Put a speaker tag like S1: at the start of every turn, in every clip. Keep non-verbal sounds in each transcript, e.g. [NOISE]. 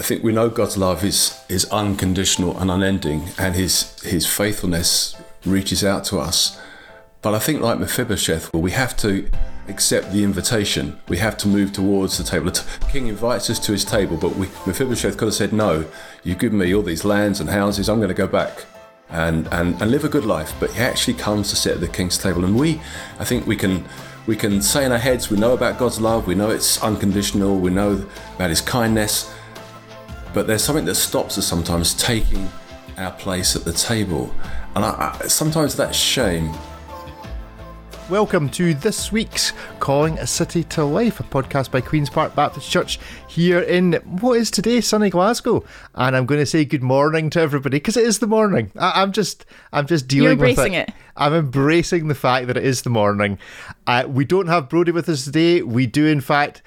S1: I think we know God's love is is unconditional and unending, and His His faithfulness reaches out to us. But I think, like Mephibosheth, well, we have to accept the invitation. We have to move towards the table. The king invites us to his table, but we, Mephibosheth could have said, "No, you've given me all these lands and houses. I'm going to go back." And, and, and live a good life, but he actually comes to sit at the king's table. And we, I think we can we can say in our heads we know about God's love, we know it's unconditional, we know about His kindness, but there's something that stops us sometimes taking our place at the table. And I, I, sometimes that's shame.
S2: Welcome to this week's Calling a City to Life, a podcast by Queen's Park Baptist Church here in what is today sunny Glasgow. And I'm going to say good morning to everybody because it is the morning. I, am just, I'm just dealing
S3: You're embracing
S2: with
S3: it. it.
S2: I'm embracing the fact that it is the morning. Uh, we don't have Brody with us today. We do, in fact,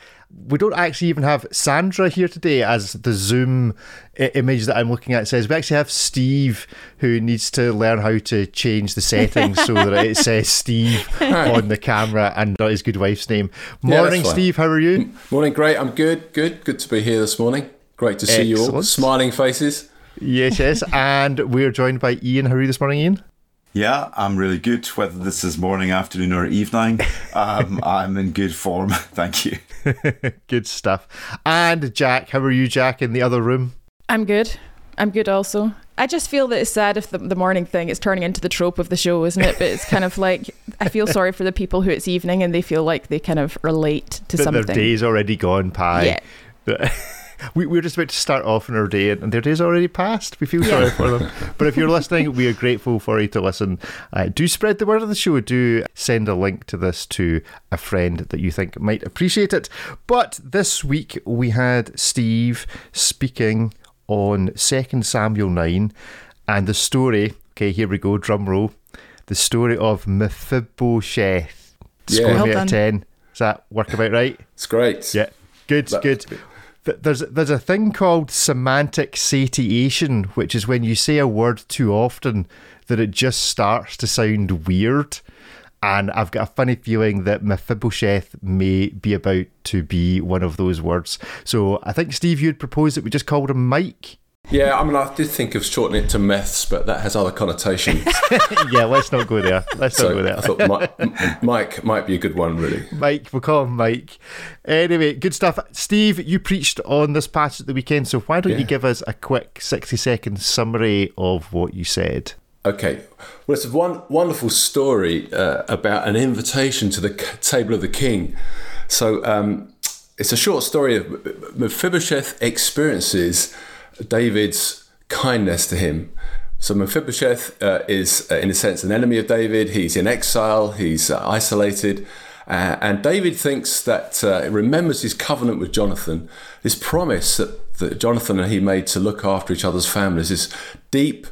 S2: we don't actually even have Sandra here today, as the Zoom uh, image that I'm looking at says. We actually have Steve, who needs to learn how to change the settings so that it [LAUGHS] says Steve on the camera and not his good wife's name. Morning, yeah, Steve. How are you?
S1: Morning, great. I'm good. Good. Good to be here this morning. Great to see Excellent. you all. Smiling faces.
S2: Yes, yes. [LAUGHS] and we're joined by Ian. How are you this morning, Ian?
S4: Yeah, I'm really good. Whether this is morning, afternoon, or evening, [LAUGHS] um, I'm in good form. [LAUGHS] Thank you. [LAUGHS]
S2: good stuff. And Jack, how are you, Jack, in the other room?
S3: I'm good. I'm good also. I just feel that it's sad if the, the morning thing is turning into the trope of the show, isn't it? But it's kind of like I feel sorry for the people who it's evening and they feel like they kind of relate to
S2: but
S3: something.
S2: Their day's already gone, pie. Yeah. We, we're just about to start off in our day and their day's already passed. We feel sorry for them. But if you're listening, we are grateful for you to listen. Uh, do spread the word of the show. Do send a link to this to a friend that you think might appreciate it. But this week we had Steve speaking on 2 Samuel 9 and the story. Okay, here we go, drum roll. The story of Mephibosheth.
S1: Yeah.
S2: Score well me out of 10. Does that work about right?
S1: It's great.
S2: Yeah. Good, That's good. good there's there's a thing called semantic satiation, which is when you say a word too often that it just starts to sound weird. And I've got a funny feeling that Mephibosheth may be about to be one of those words. So I think Steve, you'd propose that we just called him Mike.
S1: Yeah, I mean, I did think of shortening it to meths, but that has other connotations. [LAUGHS]
S2: yeah, let's not go there. Let's so not go there.
S1: I thought Mike, Mike, might be a good one, really.
S2: Mike, we'll call him Mike. Anyway, good stuff. Steve, you preached on this passage at the weekend, so why don't yeah. you give us a quick 60 second summary of what you said?
S1: Okay. Well, it's a one, wonderful story uh, about an invitation to the table of the king. So um, it's a short story of Mephibosheth experiences David's kindness to him. So Mephibosheth uh, is, uh, in a sense, an enemy of David. He's in exile. He's uh, isolated. Uh, and David thinks that uh, remembers his covenant with Jonathan, this promise that, that Jonathan and he made to look after each other's families, this deep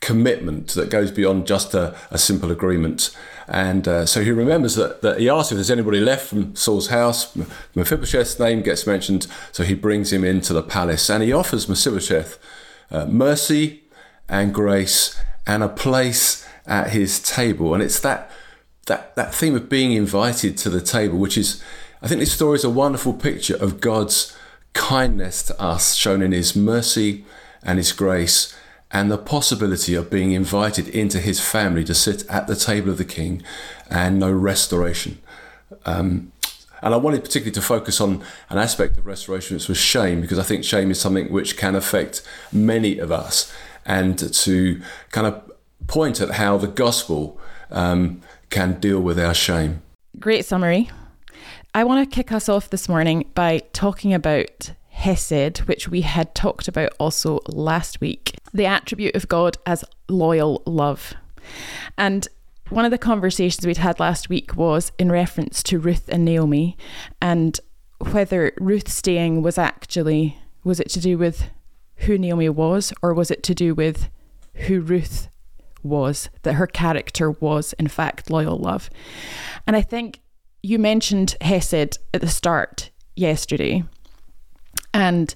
S1: commitment that goes beyond just a, a simple agreement. And uh, so he remembers that, that he asks if there's anybody left from Saul's house. Mephibosheth's name gets mentioned, so he brings him into the palace and he offers Mephibosheth uh, mercy and grace and a place at his table. And it's that, that, that theme of being invited to the table, which is, I think this story is a wonderful picture of God's kindness to us, shown in his mercy and his grace and the possibility of being invited into his family to sit at the table of the king and no restoration. Um, and I wanted particularly to focus on an aspect of restoration, which was shame, because I think shame is something which can affect many of us, and to kind of point at how the gospel um, can deal with our shame.
S3: Great summary. I want to kick us off this morning by talking about Hesed, which we had talked about also last week, the attribute of God as loyal love. And one of the conversations we'd had last week was in reference to Ruth and Naomi and whether Ruth staying was actually was it to do with who Naomi was or was it to do with who Ruth was that her character was in fact loyal love. And I think you mentioned Hesed at the start yesterday and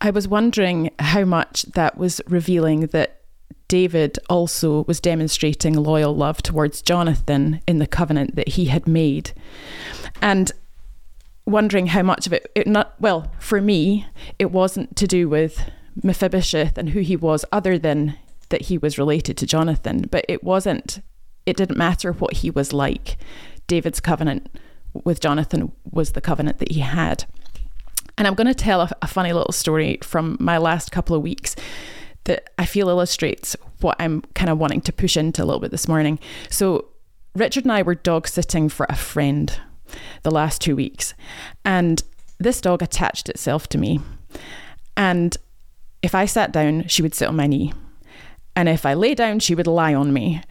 S3: I was wondering how much that was revealing that David also was demonstrating loyal love towards Jonathan in the covenant that he had made. And wondering how much of it, it not well for me it wasn't to do with Mephibosheth and who he was other than that he was related to Jonathan. But it wasn't it didn't matter what he was like. David's covenant with Jonathan was the covenant that he had and I'm going to tell a, a funny little story from my last couple of weeks that I feel illustrates what I'm kind of wanting to push into a little bit this morning so Richard and I were dog sitting for a friend the last two weeks. And this dog attached itself to me. And if I sat down, she would sit on my knee. And if I lay down, she would lie on me.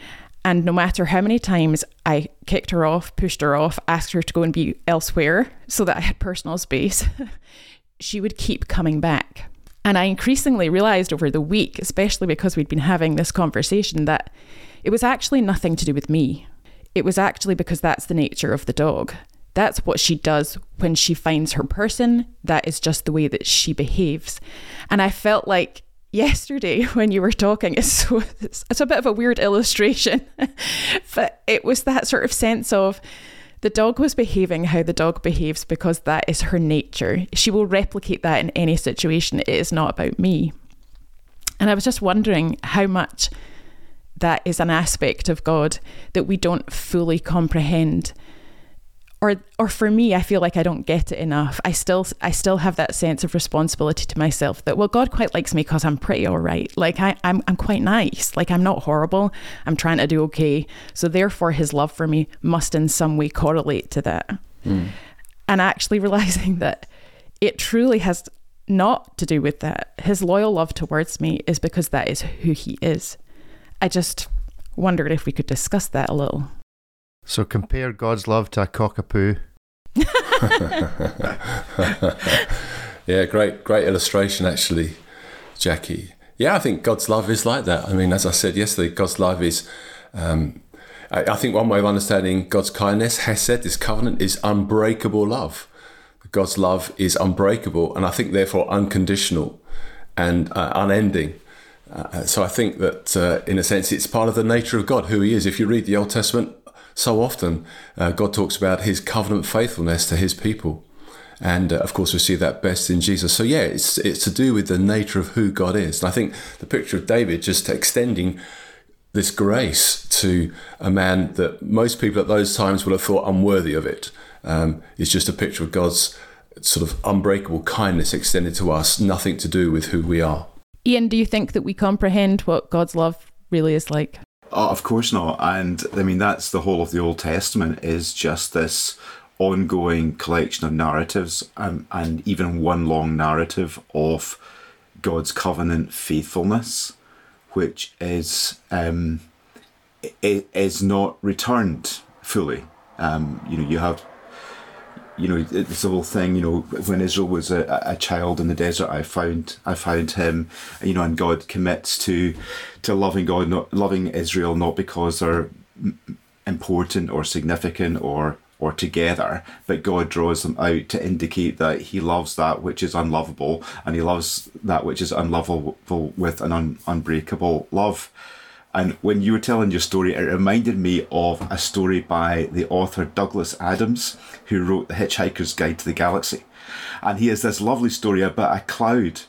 S3: And no matter how many times I kicked her off, pushed her off, asked her to go and be elsewhere so that I had personal space, [LAUGHS] she would keep coming back. And I increasingly realized over the week, especially because we'd been having this conversation, that it was actually nothing to do with me. It was actually because that's the nature of the dog. That's what she does when she finds her person. That is just the way that she behaves. And I felt like yesterday [LAUGHS] when you were talking, it's, so, it's a bit of a weird illustration, [LAUGHS] but it was that sort of sense of the dog was behaving how the dog behaves because that is her nature. She will replicate that in any situation. It is not about me. And I was just wondering how much that is an aspect of God that we don't fully comprehend. Or, or for me, I feel like I don't get it enough. I still, I still have that sense of responsibility to myself that well, God quite likes me because I'm pretty all right. Like I, I'm, I'm quite nice. Like I'm not horrible. I'm trying to do okay. So therefore, His love for me must in some way correlate to that. Mm. And actually [LAUGHS] realizing that it truly has not to do with that. His loyal love towards me is because that is who He is. I just wondered if we could discuss that a little.
S2: So compare God's love to a cockapoo. [LAUGHS]
S1: yeah, great, great illustration, actually, Jackie. Yeah, I think God's love is like that. I mean, as I said yesterday, God's love is. Um, I, I think one way of understanding God's kindness, Hesed, this covenant, is unbreakable love. God's love is unbreakable, and I think therefore unconditional and uh, unending. Uh, so I think that, uh, in a sense, it's part of the nature of God, who He is. If you read the Old Testament, so often uh, God talks about His covenant faithfulness to His people, and uh, of course we see that best in Jesus. So yeah, it's it's to do with the nature of who God is. And I think the picture of David just extending this grace to a man that most people at those times would have thought unworthy of it um, is just a picture of God's sort of unbreakable kindness extended to us, nothing to do with who we are.
S3: Ian, do you think that we comprehend what God's love really is like?
S4: Oh, of course not. And I mean, that's the whole of the Old Testament is just this ongoing collection of narratives um, and even one long narrative of God's covenant faithfulness, which is um, is not returned fully. Um, you know, you have you know this whole thing you know when israel was a, a child in the desert i found i found him you know and god commits to to loving god not loving israel not because they're important or significant or or together but god draws them out to indicate that he loves that which is unlovable and he loves that which is unlovable with an un- unbreakable love and when you were telling your story, it reminded me of a story by the author Douglas Adams, who wrote The Hitchhiker's Guide to the Galaxy. And he has this lovely story about a cloud,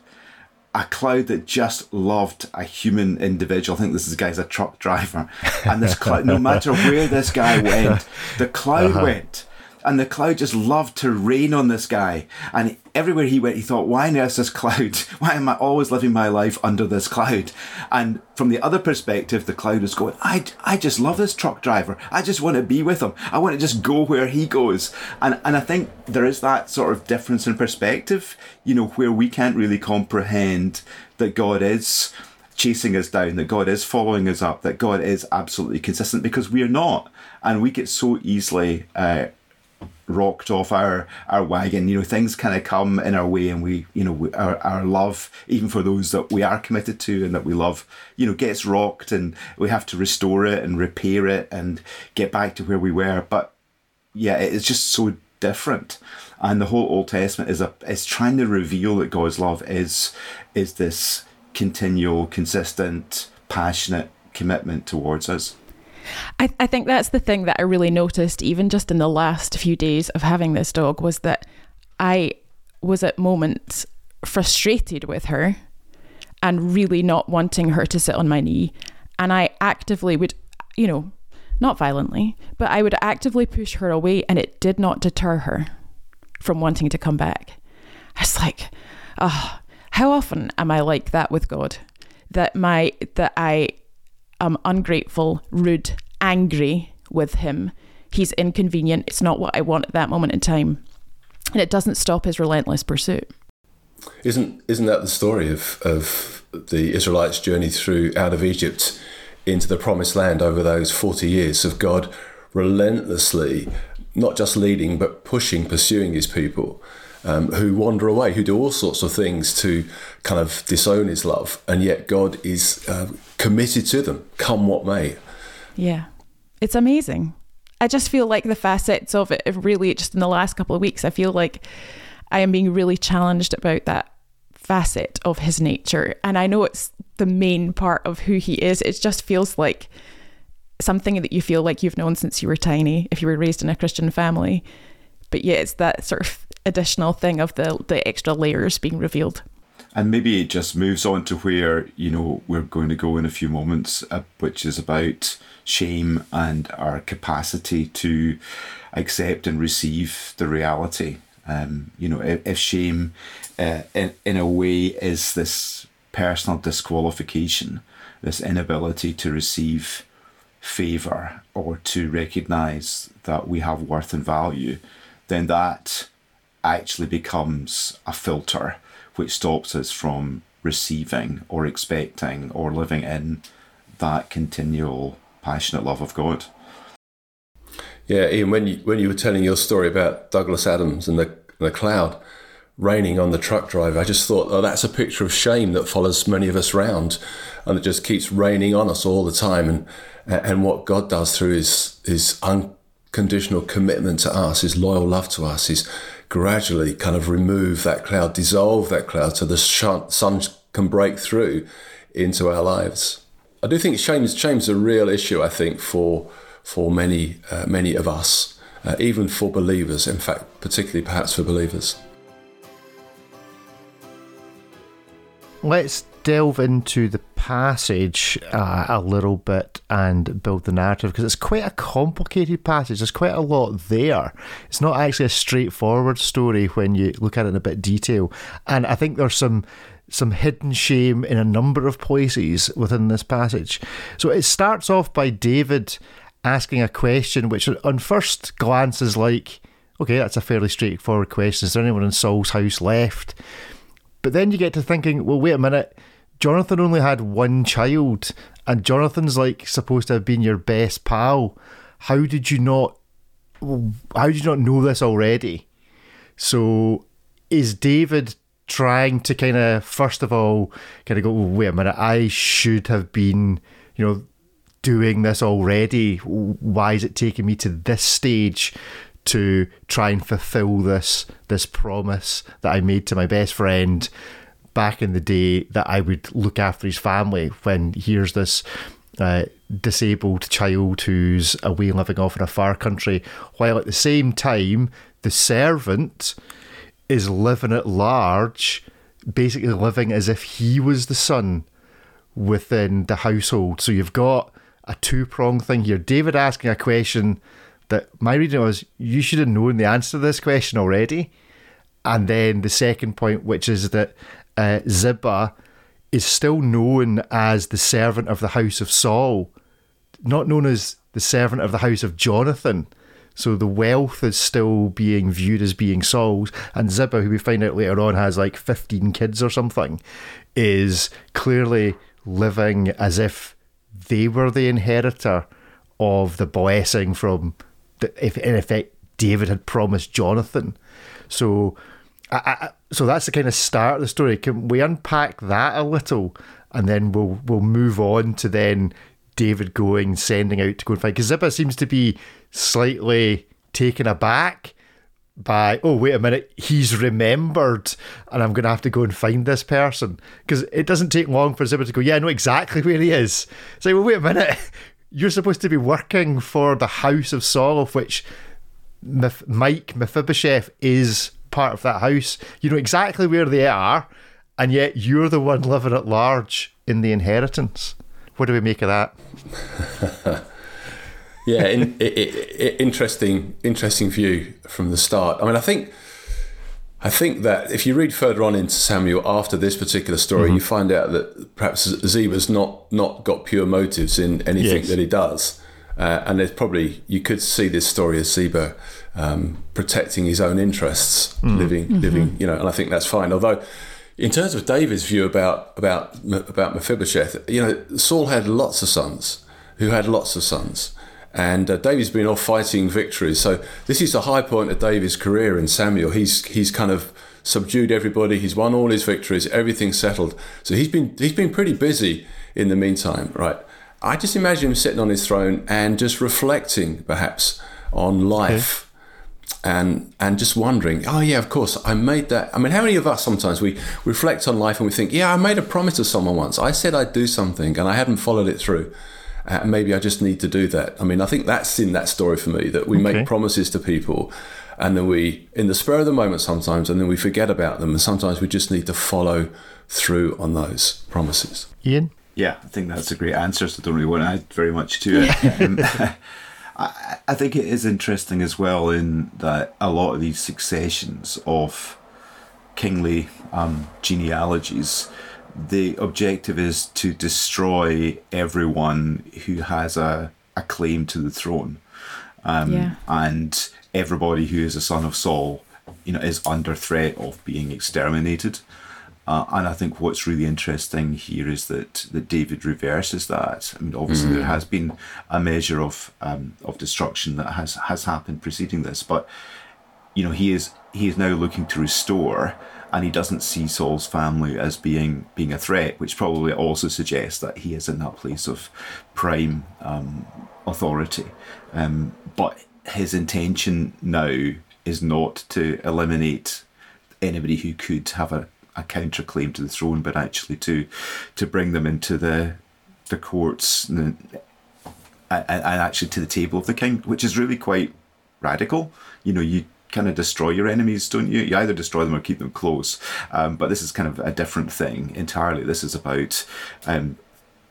S4: a cloud that just loved a human individual. I think this guy's a truck driver. And this cloud, no matter where this guy [LAUGHS] went, the cloud uh-huh. went and the cloud just loved to rain on this guy. And everywhere he went, he thought, why now is this cloud? [LAUGHS] Why am I always living my life under this cloud? And from the other perspective, the cloud was going, I, I just love this truck driver. I just want to be with him. I want to just go where he goes. And, and I think there is that sort of difference in perspective, you know, where we can't really comprehend that God is chasing us down, that God is following us up, that God is absolutely consistent because we are not. And we get so easily uh, rocked off our our wagon. You know, things kind of come in our way, and we, you know, we, our our love, even for those that we are committed to and that we love, you know, gets rocked, and we have to restore it and repair it and get back to where we were. But yeah, it's just so different. And the whole Old Testament is a is trying to reveal that God's love is is this continual, consistent, passionate commitment towards us.
S3: I, I think that's the thing that I really noticed, even just in the last few days of having this dog, was that I was at moments frustrated with her and really not wanting her to sit on my knee. And I actively would, you know, not violently, but I would actively push her away and it did not deter her from wanting to come back. I was like, oh, how often am I like that with God? That my that I am ungrateful, rude, angry with him. He's inconvenient. It's not what I want at that moment in time. And it doesn't stop his relentless pursuit.
S1: Isn't isn't that the story of, of the Israelites' journey through out of Egypt into the promised land over those 40 years of God relentlessly not just leading but pushing, pursuing his people um, who wander away, who do all sorts of things to kind of disown his love, and yet God is uh, committed to them, come what may.
S3: Yeah, it's amazing. I just feel like the facets of it, really, just in the last couple of weeks, I feel like I am being really challenged about that facet of his nature. And I know it's the main part of who he is. It just feels like something that you feel like you've known since you were tiny, if you were raised in a Christian family. But yeah, it's that sort of additional thing of the the extra layers being revealed.
S4: And maybe it just moves on to where you know we're going to go in a few moments, uh, which is about shame and our capacity to accept and receive the reality. Um, you know, if, if shame, uh, in in a way, is this personal disqualification, this inability to receive favor or to recognize that we have worth and value, then that actually becomes a filter which stops us from receiving or expecting or living in that continual passionate love of God.
S1: Yeah, Ian, when you when you were telling your story about Douglas Adams and the the cloud raining on the truck driver, I just thought, oh, that's a picture of shame that follows many of us round, and it just keeps raining on us all the time. And and what God does through His His unconditional commitment to us, His loyal love to us, is gradually kind of remove that cloud, dissolve that cloud so the sun can break through into our lives. I do think shame is a real issue. I think for for many uh, many of us, uh, even for believers. In fact, particularly perhaps for believers.
S2: Let's delve into the passage uh, a little bit and build the narrative because it's quite a complicated passage. There's quite a lot there. It's not actually a straightforward story when you look at it in a bit detail. And I think there's some some hidden shame in a number of places within this passage. So it starts off by David asking a question which on first glance is like, okay, that's a fairly straightforward question. Is there anyone in Saul's house left? But then you get to thinking, well, wait a minute Jonathan only had one child, and Jonathan's like supposed to have been your best pal. How did you not? How did you not know this already? So, is David trying to kind of first of all kind of go, oh, wait a minute, I should have been, you know, doing this already. Why is it taking me to this stage to try and fulfill this this promise that I made to my best friend? Back in the day that I would look after his family when here's this uh, disabled child who's away living off in a far country, while at the same time, the servant is living at large, basically living as if he was the son within the household. So you've got a two pronged thing here. David asking a question that my reading was, you should have known the answer to this question already. And then the second point, which is that uh, Ziba is still known as the servant of the house of Saul, not known as the servant of the house of Jonathan. So the wealth is still being viewed as being Saul's, and Ziba, who we find out later on has like 15 kids or something, is clearly living as if they were the inheritor of the blessing from, the, if in effect, David had promised Jonathan. So I, so that's the kind of start of the story. Can we unpack that a little, and then we'll we'll move on to then David going sending out to go and find because Ziba seems to be slightly taken aback by oh wait a minute he's remembered and I'm going to have to go and find this person because it doesn't take long for Ziba to go yeah I know exactly where he is. Say well wait a minute [LAUGHS] you're supposed to be working for the house of Saul of which Mike Mephibosheth is part of that house. You know exactly where they are, and yet you're the one living at large in the inheritance. What do we make of that? [LAUGHS]
S1: yeah, in, interesting, interesting view from the start. I mean, I think I think that if you read further on into Samuel after this particular story, mm-hmm. you find out that perhaps Ziba's not not got pure motives in anything yes. that he does, uh, and there's probably you could see this story as Ziba um, protecting his own interests, mm. living mm-hmm. living, you know, and I think that's fine. Although, in terms of David's view about about about Mephibosheth, you know, Saul had lots of sons who had lots of sons. And uh, David's been off fighting victories. So this is the high point of David's career in Samuel. He's he's kind of subdued everybody. He's won all his victories. Everything's settled. So he's been he's been pretty busy in the meantime, right? I just imagine him sitting on his throne and just reflecting, perhaps, on life. Okay. And and just wondering, oh yeah, of course, I made that. I mean, how many of us sometimes we reflect on life and we think, yeah, I made a promise to someone once. I said I'd do something and I hadn't followed it through uh, maybe I just need to do that. I mean, I think that's in that story for me that we okay. make promises to people and then we, in the spur of the moment sometimes, and then we forget about them. And sometimes we just need to follow through on those promises.
S2: Ian?
S4: Yeah, I think that's a great answer. So I don't really want to add very much to it. um, [LAUGHS] I, I think it is interesting as well in that a lot of these successions of kingly um, genealogies the objective is to destroy everyone who has a, a claim to the throne. Um, yeah. And everybody who is a son of Saul, you know, is under threat of being exterminated. Uh, and I think what's really interesting here is that, that David reverses that. I mean, obviously mm. there has been a measure of um, of destruction that has has happened preceding this, but you know he is he is now looking to restore and he doesn't see Saul's family as being being a threat, which probably also suggests that he is in that place of prime um, authority. Um, but his intention now is not to eliminate anybody who could have a, a counterclaim to the throne, but actually to to bring them into the the courts and, and, and actually to the table of the king, which is really quite radical. You know, you kind of destroy your enemies, don't you? You either destroy them or keep them close. Um, but this is kind of a different thing entirely. This is about um,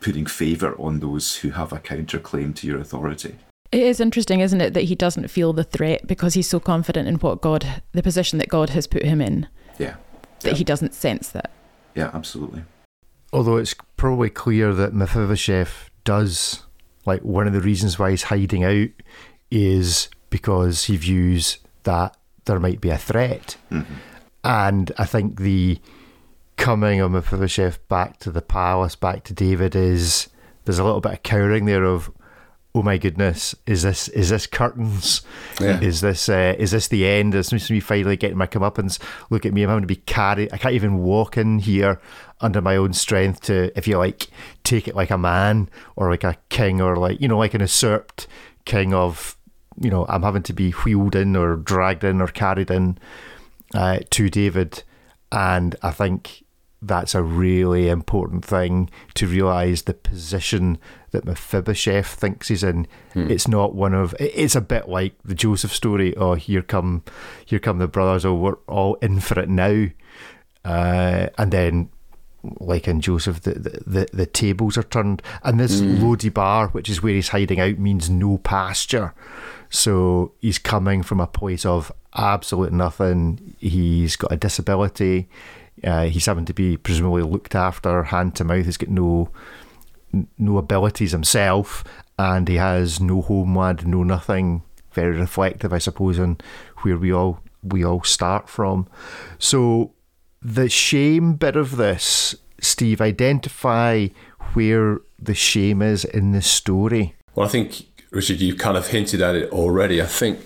S4: putting favour on those who have a counterclaim to your authority.
S3: It is interesting, isn't it, that he doesn't feel the threat because he's so confident in what God, the position that God has put him in.
S4: Yeah.
S3: That
S4: yeah.
S3: he doesn't sense that.
S4: Yeah, absolutely.
S2: Although it's probably clear that Mephibosheth does, like, one of the reasons why he's hiding out is because he views that there might be a threat. Mm-hmm. And I think the coming of Mephibosheth back to the palace, back to David, is there's a little bit of cowering there of, oh my goodness, is this is this curtains? Yeah. Is this uh, is this the end? Is this me finally getting my comeuppance? Look at me, I'm having to be carried. I can't even walk in here under my own strength to, if you like, take it like a man or like a king or like you know like an usurped king of you know, I'm having to be wheeled in or dragged in or carried in uh, to David. And I think that's a really important thing to realise the position that Mephibosheth thinks he's in. Hmm. It's not one of. It's a bit like the Joseph story. Oh, here come, here come the brothers. Oh, we're all in for it now. Uh, and then like in Joseph, the, the, the, tables are turned. And this mm. Lo-debar, which is where he's hiding out, means no pasture. So he's coming from a place of absolute nothing. He's got a disability. Uh, he's having to be presumably looked after hand to mouth. He's got no no abilities himself, and he has no homeland, no nothing. Very reflective, I suppose, on where we all we all start from. So the shame bit of this, Steve, identify where the shame is in the story.
S1: Well, I think Richard, you've kind of hinted at it already. I think,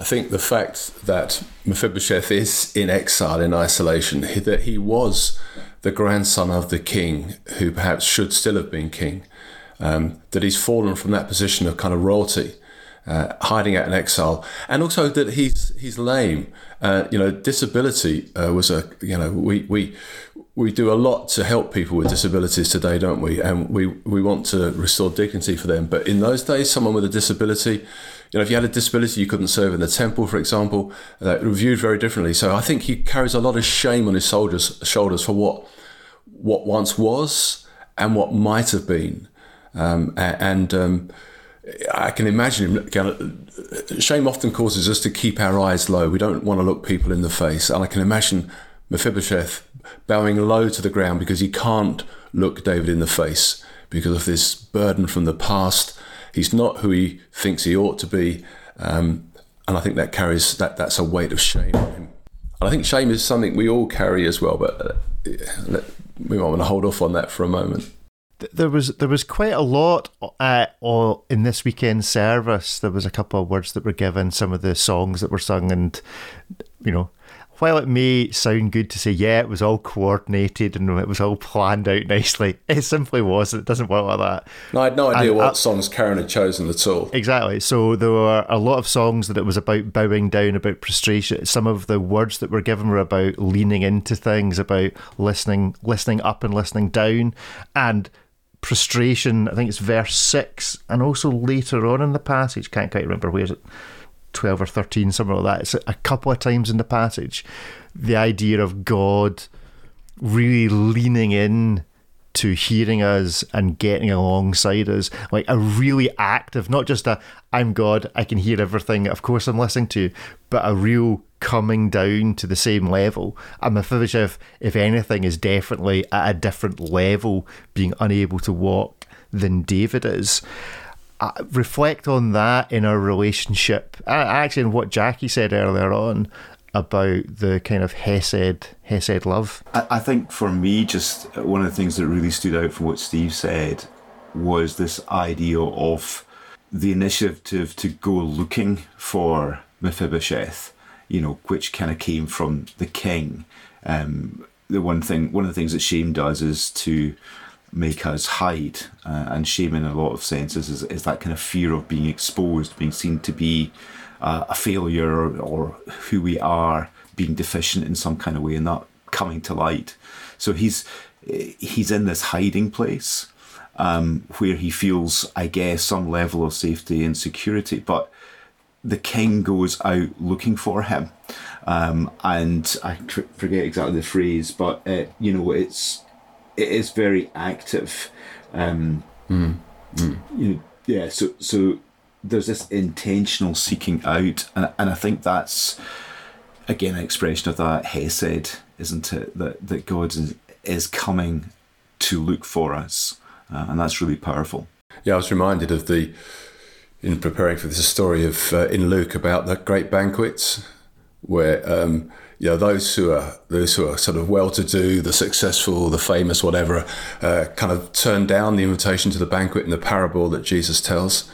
S1: I think the fact that Mephibosheth is in exile, in isolation, that he was the grandson of the king, who perhaps should still have been king, um, that he's fallen from that position of kind of royalty, uh, hiding out in exile, and also that he's he's lame. Uh, you know, disability uh, was a you know we we we do a lot to help people with disabilities today, don't we? And we, we want to restore dignity for them. But in those days, someone with a disability, you know, if you had a disability, you couldn't serve in the temple, for example. Uh, viewed very differently. So I think he carries a lot of shame on his soldiers' shoulders for what what once was and what might have been. Um, and um, I can imagine him. Shame often causes us to keep our eyes low. We don't want to look people in the face. And I can imagine Mephibosheth bowing low to the ground because he can't look David in the face because of this burden from the past. He's not who he thinks he ought to be. Um, and I think that carries that that's a weight of shame on him. And I think shame is something we all carry as well, but uh, we might want to hold off on that for a moment
S2: there was there was quite a lot uh, in this weekend service. There was a couple of words that were given, some of the songs that were sung, and you know, while it may sound good to say, yeah, it was all coordinated and it was all planned out nicely, [LAUGHS] it simply wasn't. It doesn't work like that.
S1: No, I had no idea and, what songs Karen had chosen at all.
S2: Exactly. So there were a lot of songs that it was about bowing down, about prostration. Some of the words that were given were about leaning into things, about listening, listening up and listening down, and prostration. I think it's verse six, and also later on in the passage, can't quite remember where is it, twelve or thirteen, something like that. It's a couple of times in the passage, the idea of God really leaning in to hearing us and getting alongside us, like a really active, not just a I'm God, I can hear everything, of course I'm listening to, but a real coming down to the same level. And Mephibosheth, if anything, is definitely at a different level, being unable to walk than David is. Reflect on that in our relationship. Actually, in what Jackie said earlier on about the kind of Hesed Hesed love.
S4: I, think for me, just one of the things that really stood out from what Steve said was this idea of the initiative to go looking for Mephibosheth, you know, which kind of came from the king. Um, the one thing, one of the things that shame does is to make us hide, uh, and shame in a lot of senses is, is that kind of fear of being exposed, being seen to be uh, a failure or, or who we are being deficient in some kind of way and not coming to light. So he's he's in this hiding place um, where he feels, I guess, some level of safety and security. But the king goes out looking for him, um, and I forget exactly the phrase, but uh, you know, it's it is very active. Um, mm. Mm. You know, yeah. So so there's this intentional seeking out, and, and I think that's again an expression of that Hesed, isn't it? That that God is, is coming to look for us, uh, and that's really powerful.
S1: Yeah, I was reminded of the in preparing for this story of uh, in Luke about the great banquets where um, you know those who are those who are sort of well-to-do, the successful, the famous, whatever, uh, kind of turn down the invitation to the banquet in the parable that Jesus tells,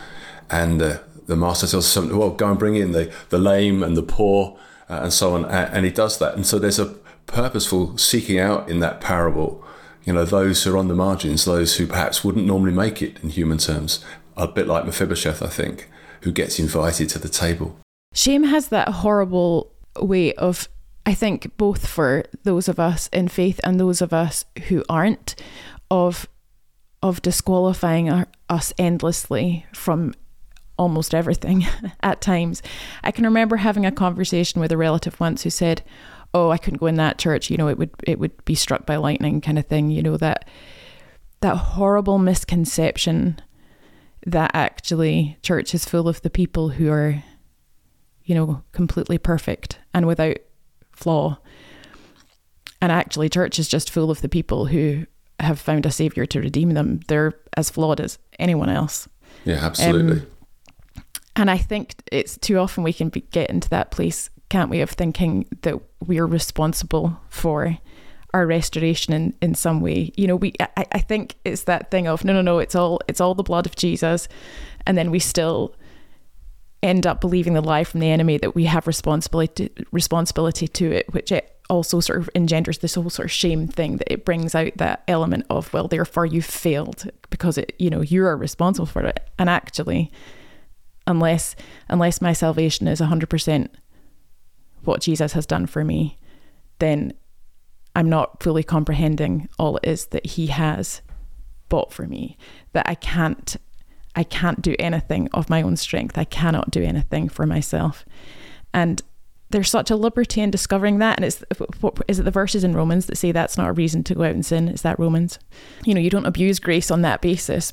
S1: and uh, the master tells them, "Well, go and bring in the the lame and the poor." Uh, and so on, and he does that. And so there's a purposeful seeking out in that parable you know, those who are on the margins, those who perhaps wouldn't normally make it in human terms, a bit like Mephibosheth, I think, who gets invited to the table.
S3: Shame has that horrible way of, I think, both for those of us in faith and those of us who aren't, of of disqualifying our, us endlessly from almost everything [LAUGHS] at times. I can remember having a conversation with a relative once who said, "Oh, I couldn't go in that church. You know, it would it would be struck by lightning, kind of thing. You know that that horrible misconception that actually church is full of the people who are, you know, completely perfect and without flaw. And actually, church is just full of the people who have found a savior to redeem them. They're as flawed as anyone else.
S1: Yeah, absolutely. Um,
S3: and I think it's too often we can be, get into that place, can't we, of thinking that we're responsible for our restoration in, in some way. You know, we I, I think it's that thing of no no no, it's all it's all the blood of Jesus and then we still end up believing the lie from the enemy that we have responsibility responsibility to it, which it also sort of engenders this whole sort of shame thing that it brings out that element of well therefore you failed because it you know you are responsible for it. And actually unless unless my salvation is 100% what Jesus has done for me then I'm not fully comprehending all it is that he has bought for me, that I can't I can't do anything of my own strength. I cannot do anything for myself. And there's such a liberty in discovering that. And it's, is it the verses in Romans that say that's not a reason to go out and sin? Is that Romans? You know, you don't abuse grace on that basis,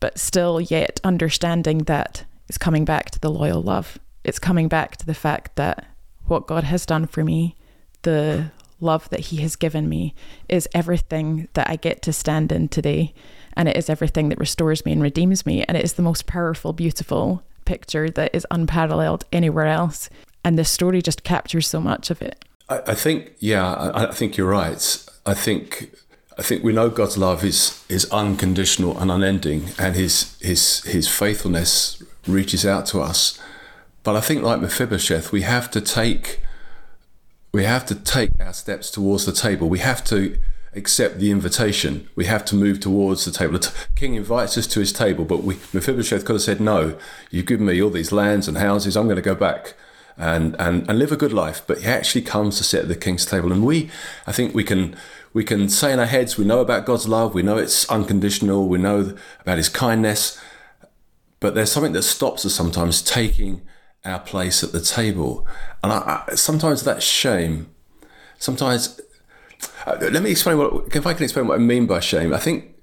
S3: but still yet understanding that it's coming back to the loyal love. It's coming back to the fact that what God has done for me, the love that He has given me, is everything that I get to stand in today. And it is everything that restores me and redeems me. And it is the most powerful, beautiful picture that is unparalleled anywhere else and the story just captures so much of it.
S1: I, I think, yeah, I, I, think you're right. I think, I think we know God's love is is unconditional and unending, and His His His faithfulness reaches out to us. But I think, like Mephibosheth, we have to take we have to take our steps towards the table. We have to accept the invitation. We have to move towards the table. The king invites us to his table, but we, Mephibosheth could have said, No, you've given me all these lands and houses, I'm going to go back and, and, and live a good life. But he actually comes to sit at the king's table. And we, I think we can, we can say in our heads, we know about God's love, we know it's unconditional, we know about his kindness, but there's something that stops us sometimes taking our place at the table. And I, I, sometimes that's shame. Sometimes, uh, let me explain what, if I can explain what I mean by shame. I think,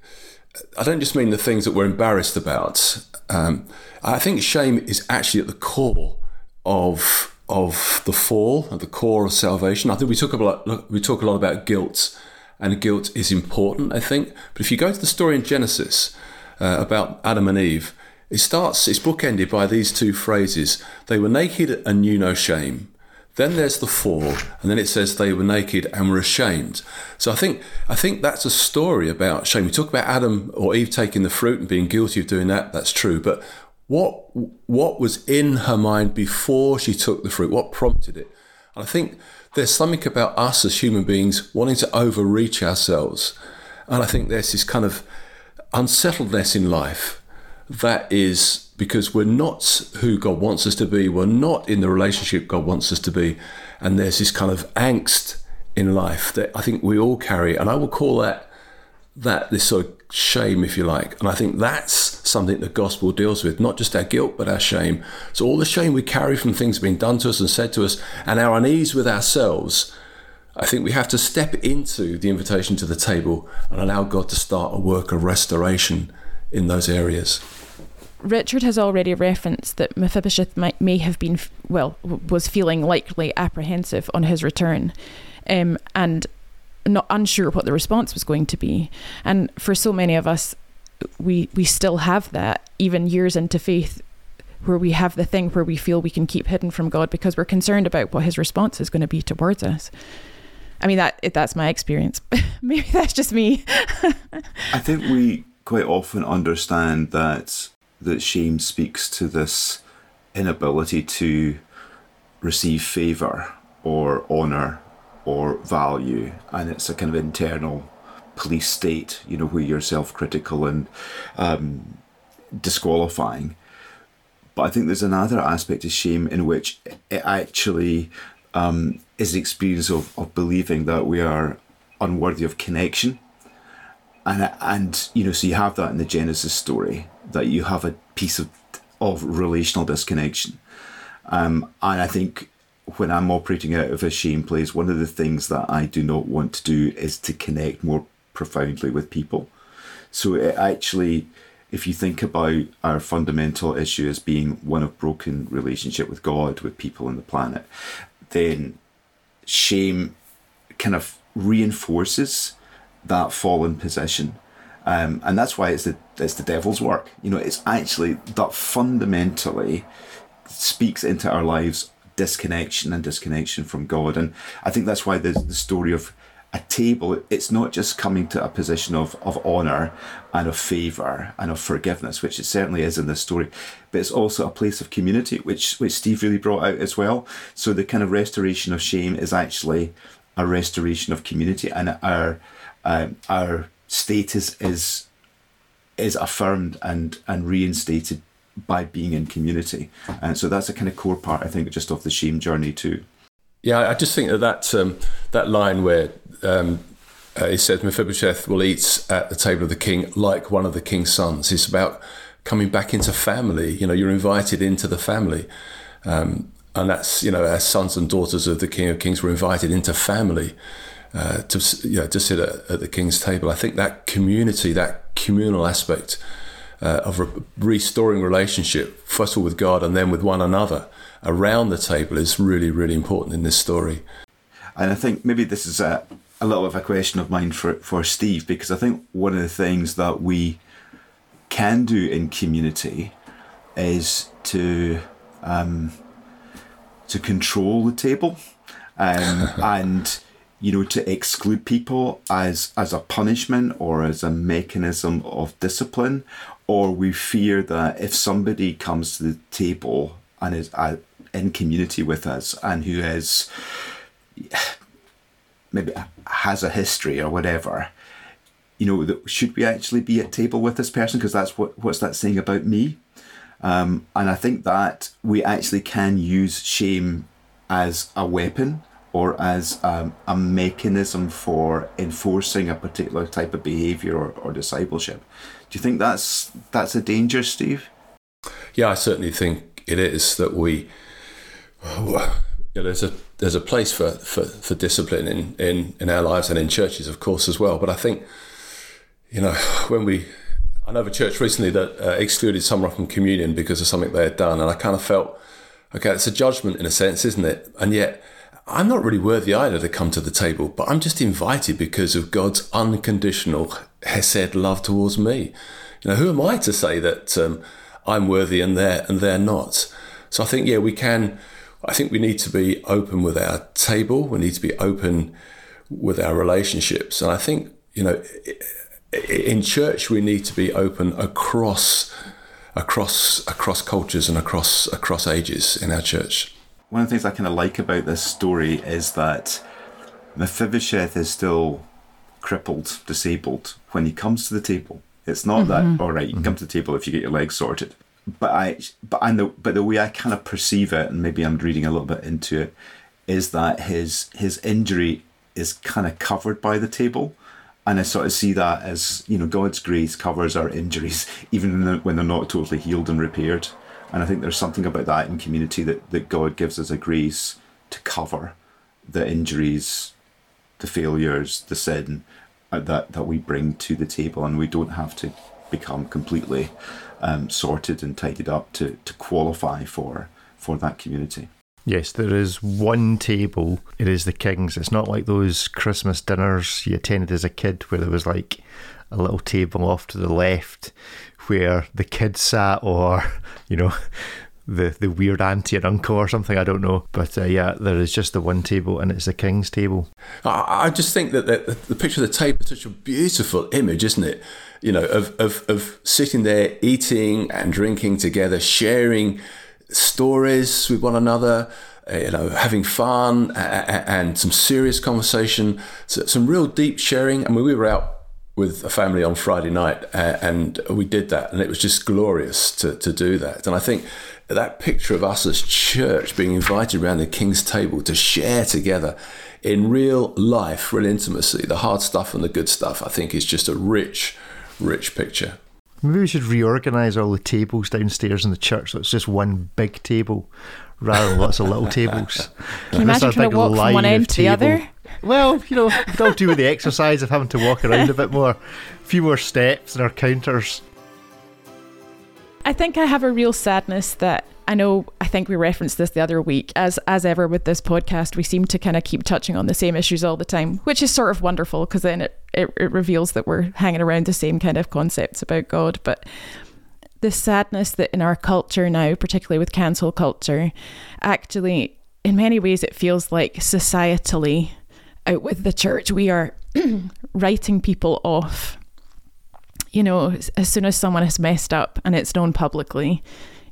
S1: I don't just mean the things that we're embarrassed about. Um, I think shame is actually at the core of of the fall at the core of salvation. I think we talk about we talk a lot about guilt, and guilt is important. I think, but if you go to the story in Genesis uh, about Adam and Eve, it starts. It's bookended by these two phrases: "They were naked and knew no shame." Then there's the fall, and then it says they were naked and were ashamed. So I think I think that's a story about shame. We talk about Adam or Eve taking the fruit and being guilty of doing that. That's true, but what what was in her mind before she took the fruit? What prompted it? And I think there's something about us as human beings wanting to overreach ourselves, and I think there's this kind of unsettledness in life that is because we're not who God wants us to be. We're not in the relationship God wants us to be, and there's this kind of angst in life that I think we all carry, and I will call that that this sort of shame, if you like. And I think that's something the gospel deals with, not just our guilt, but our shame. So all the shame we carry from things being done to us and said to us, and our unease with ourselves, I think we have to step into the invitation to the table and allow God to start a work of restoration in those areas.
S3: Richard has already referenced that Mephibosheth might, may have been, well, was feeling likely apprehensive on his return. Um, and not unsure what the response was going to be. And for so many of us, we we still have that even years into faith where we have the thing where we feel we can keep hidden from God because we're concerned about what his response is going to be towards us. I mean that that's my experience. [LAUGHS] Maybe that's just me. [LAUGHS]
S4: I think we quite often understand that that shame speaks to this inability to receive favor or honor or value, and it's a kind of internal police state, you know, where you're self-critical and um, disqualifying. But I think there's another aspect of shame in which it actually um, is the experience of, of believing that we are unworthy of connection. And, and you know, so you have that in the Genesis story that you have a piece of of relational disconnection. Um, and I think when I'm operating out of a shame place, one of the things that I do not want to do is to connect more profoundly with people. So it actually, if you think about our fundamental issue as being one of broken relationship with God, with people and the planet, then shame kind of reinforces that fallen position. Um, and that's why it's the it's the devil's work. You know, it's actually that fundamentally speaks into our lives disconnection and disconnection from God. And I think that's why the, the story of a table, it's not just coming to a position of, of honour and of favour and of forgiveness, which it certainly is in this story, but it's also a place of community, which, which Steve really brought out as well. So the kind of restoration of shame is actually a restoration of community, and our um, our status is is affirmed and and reinstated by being in community. And so that's a kind of core part, I think, just of the shame journey too.
S1: Yeah, I just think that that, um, that line where um, uh, it says Mephibosheth will eat at the table of the king like one of the king's sons is about coming back into family. You know, you're invited into the family. Um, and that's, you know, as sons and daughters of the King of Kings were invited into family uh, to, you know, to sit at, at, the King's table. I think that community, that communal aspect uh, of re- restoring relationship, first of all with God and then with one another around the table is really, really important in this story.
S4: And I think maybe this is a, a little of a question of mine for, for Steve, because I think one of the things that we can do in community is to um, to control the table um, [LAUGHS] and you know to exclude people as as a punishment or as a mechanism of discipline or we fear that if somebody comes to the table and is uh, in community with us and who is maybe has a history or whatever you know that should we actually be at table with this person? Because that's what what's that saying about me? Um, and I think that we actually can use shame as a weapon or as um, a mechanism for enforcing a particular type of behavior or, or discipleship. Do you think that's that's a danger, Steve?
S1: Yeah, I certainly think it is that we. Know, there's a there's a place for, for, for discipline in, in, in our lives and in churches, of course, as well. But I think, you know, when we I know of a church recently that uh, excluded someone from communion because of something they had done, and I kind of felt, okay, it's a judgment in a sense, isn't it? And yet, I'm not really worthy either to come to the table, but I'm just invited because of God's unconditional hesed love towards me. You know, who am I to say that um, I'm worthy and they're and they're not? So I think, yeah, we can. I think we need to be open with our table. We need to be open with our relationships, and I think you know in church we need to be open across across across cultures and across across ages in our church.
S4: One of the things I kind of like about this story is that Mephibosheth is still crippled, disabled when he comes to the table. It's not mm-hmm. that all right. You mm-hmm. come to the table if you get your legs sorted. But I, but I know, but the way I kind of perceive it, and maybe I'm reading a little bit into it, is that his his injury is kind of covered by the table and I sort of see that as you know God's grace covers our injuries [LAUGHS] even when they're not totally healed and repaired. And I think there's something about that in community that, that God gives us a grace to cover the injuries, the failures, the sin uh, that, that we bring to the table, and we don't have to become completely um, sorted and tidied up to, to qualify for for that community.
S2: Yes, there is one table. It is the king's. It's not like those Christmas dinners you attended as a kid where there was like a little table off to the left where the kids sat or, [LAUGHS] you know, the, the weird auntie and uncle or something. I don't know. But uh, yeah, there is just the one table and it's the king's table.
S1: I, just think that the, the picture of the table is such a beautiful image, isn't it? You know, of, of, of sitting there eating and drinking together, sharing stories with one another, uh, you know, having fun and some serious conversation, some real deep sharing. I mean, we were out with a family on Friday night uh, and we did that, and it was just glorious to, to do that. And I think that picture of us as church being invited around the king's table to share together in real life, real intimacy, the hard stuff and the good stuff, I think is just a rich, rich picture.
S2: Maybe we should reorganise all the tables downstairs in the church so it's just one big table rather than lots of little [LAUGHS] tables.
S3: Can you imagine trying to walk from one end to the other?
S2: Well, you know, will do with the exercise of having to walk around a bit more, a few more steps in our counters.
S3: I think I have a real sadness that I know I think we referenced this the other week. As as ever with this podcast, we seem to kind of keep touching on the same issues all the time, which is sort of wonderful because then it, it, it reveals that we're hanging around the same kind of concepts about God. But the sadness that in our culture now, particularly with cancel culture, actually in many ways it feels like societally out with the church, we are [CLEARS THROAT] writing people off. You know, as soon as someone has messed up and it's known publicly,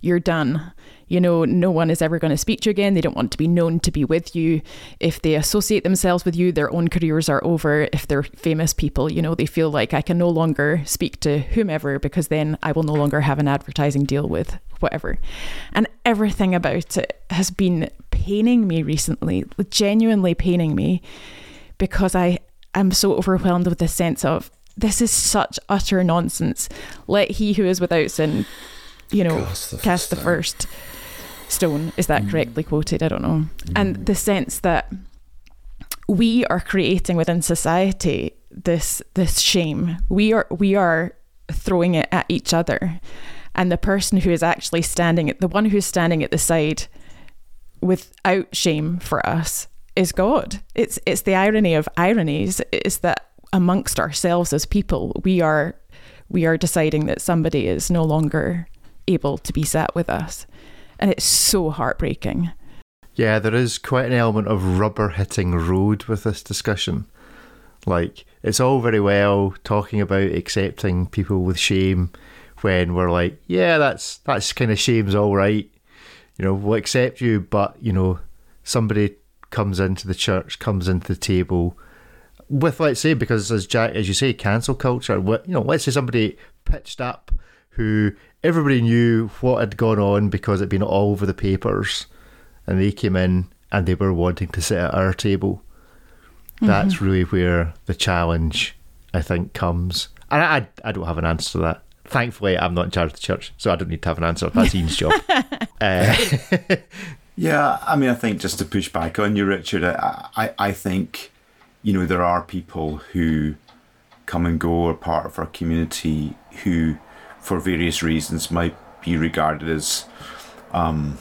S3: you're done. You know, no one is ever going to speak to you again. They don't want to be known to be with you. If they associate themselves with you, their own careers are over. If they're famous people, you know, they feel like I can no longer speak to whomever because then I will no longer have an advertising deal with whatever. And everything about it has been paining me recently, genuinely paining me because I am so overwhelmed with the sense of this is such utter nonsense. Let he who is without sin, you know, cast the, cast the first stone. Is that mm. correctly quoted? I don't know. Mm. And the sense that we are creating within society this this shame. We are we are throwing it at each other. And the person who is actually standing at the one who's standing at the side without shame for us is God. It's it's the irony of ironies is that amongst ourselves as people, we are we are deciding that somebody is no longer able to be sat with us. And it's so heartbreaking.
S2: Yeah, there is quite an element of rubber hitting road with this discussion. Like, it's all very well talking about accepting people with shame when we're like, yeah, that's that's kind of shame's all right. You know, we'll accept you, but you know, somebody comes into the church, comes into the table with let's say because as Jack as you say, cancel culture. You know, let's say somebody pitched up who everybody knew what had gone on because it'd been all over the papers, and they came in and they were wanting to sit at our table. Mm-hmm. That's really where the challenge, I think, comes. And I, I don't have an answer to that. Thankfully, I'm not in charge of the church, so I don't need to have an answer. That's Ian's job. [LAUGHS] Uh, [LAUGHS]
S4: yeah, I mean, I think just to push back on you, Richard, I, I, I think, you know, there are people who come and go, are part of our community who for various reasons, might be regarded as um,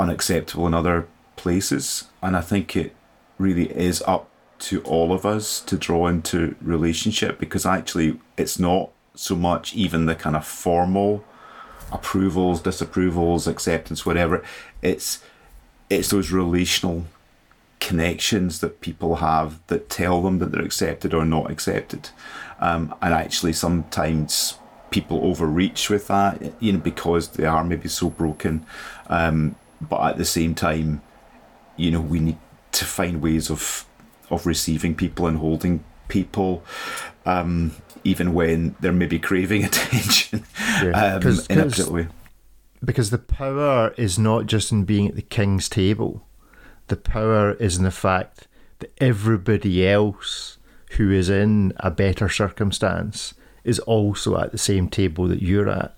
S4: unacceptable in other places. And I think it really is up to all of us to draw into relationship because actually it's not so much even the kind of formal approvals, disapprovals, acceptance, whatever. It's it's those relational connections that people have that tell them that they're accepted or not accepted. Um, and actually, sometimes people overreach with that, you know, because they are maybe so broken. Um, but at the same time, you know, we need to find ways of of receiving people and holding people, um, even when they're maybe craving [LAUGHS] attention yeah. um, in a particular way.
S2: Because the power is not just in being at the king's table. The power is in the fact that everybody else who is in a better circumstance is also at the same table that you're at.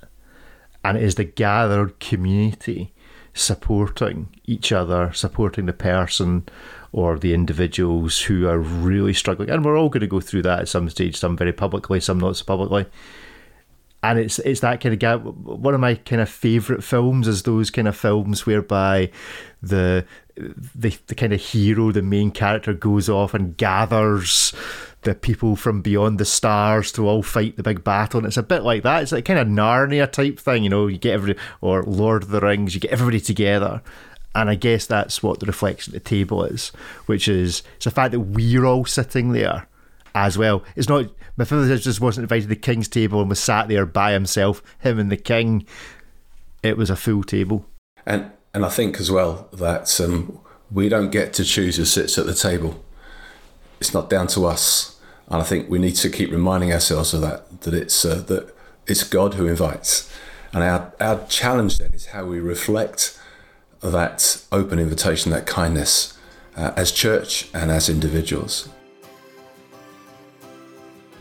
S2: And it is the gathered community supporting each other, supporting the person or the individuals who are really struggling. And we're all going to go through that at some stage, some very publicly, some not so publicly. And it's it's that kind of gap. One of my kind of favourite films is those kind of films whereby the the the kind of hero, the main character, goes off and gathers the people from beyond the stars to all fight the big battle. And it's a bit like that. It's like kind of Narnia type thing, you know, you get every, or Lord of the Rings, you get everybody together. And I guess that's what the reflection at the table is, which is it's the fact that we're all sitting there as well. It's not, my father just wasn't invited to the king's table and was sat there by himself, him and the king. It was a full table.
S1: And, and I think as well that um, we don't get to choose who sits at the table. It's not down to us and I think we need to keep reminding ourselves of that, that it's, uh, that it's God who invites. And our, our challenge then is how we reflect that open invitation, that kindness uh, as church and as individuals.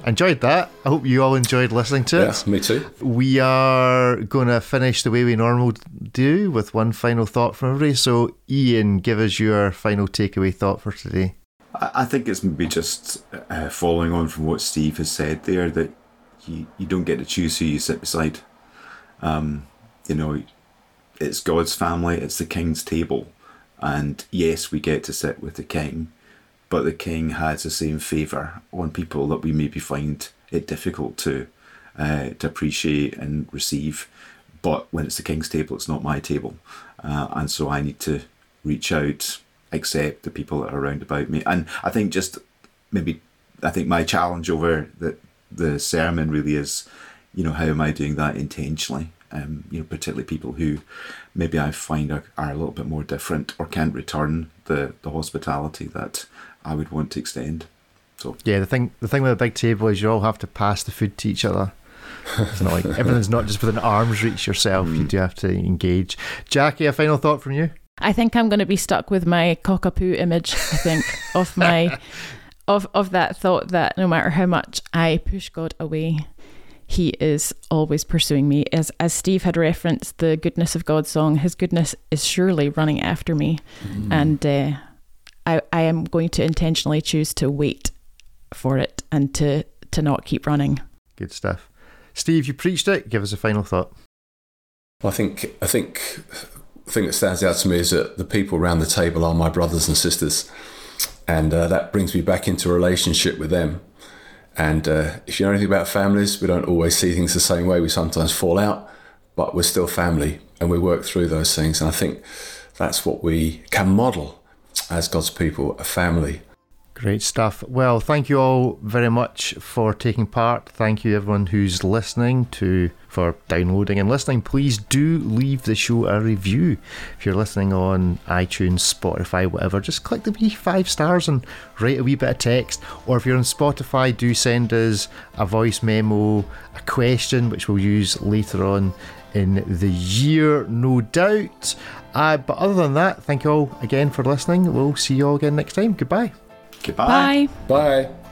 S2: Enjoyed that. I hope you all enjoyed listening to
S1: it. Yeah, me too.
S2: We are going to finish the way we normally do with one final thought from everybody. So, Ian, give us your final takeaway thought for today.
S4: I think it's maybe just uh, following on from what Steve has said there that you, you don't get to choose who you sit beside. Um, you know, it's God's family, it's the king's table. And yes, we get to sit with the king, but the king has the same favour on people that we maybe find it difficult to uh, to appreciate and receive. But when it's the king's table, it's not my table. Uh, and so I need to reach out, accept the people that are around about me. And I think just maybe I think my challenge over the the sermon really is, you know, how am I doing that intentionally? Um, you know, particularly people who maybe I find are, are a little bit more different or can't return the, the hospitality that I would want to extend. So
S2: yeah, the thing the thing with a big table is you all have to pass the food to each other. It's not like everything's not just within arm's reach yourself. Mm. You do have to engage. Jackie, a final thought from you?
S3: I think I'm going to be stuck with my cockapoo image. I think of my [LAUGHS] of of that thought that no matter how much I push God away, He is always pursuing me. As as Steve had referenced the goodness of God song, His goodness is surely running after me, mm. and uh, I I am going to intentionally choose to wait for it and to to not keep running.
S2: Good stuff, Steve. You preached it. Give us a final thought.
S1: Well, I think I think the thing that stands out to me is that the people around the table are my brothers and sisters and uh, that brings me back into a relationship with them. And uh, if you know anything about families, we don't always see things the same way. We sometimes fall out, but we're still family, and we work through those things. And I think that's what we can model as God's people, a family.
S2: Great stuff. Well, thank you all very much for taking part. Thank you everyone who's listening to for downloading and listening. Please do leave the show a review. If you're listening on iTunes, Spotify, whatever, just click the wee five stars and write a wee bit of text. Or if you're on Spotify, do send us a voice memo, a question which we'll use later on in the year, no doubt. Uh, but other than that, thank you all again for listening. We'll see you all again next time. Goodbye.
S4: Goodbye.
S3: Bye.
S1: Bye.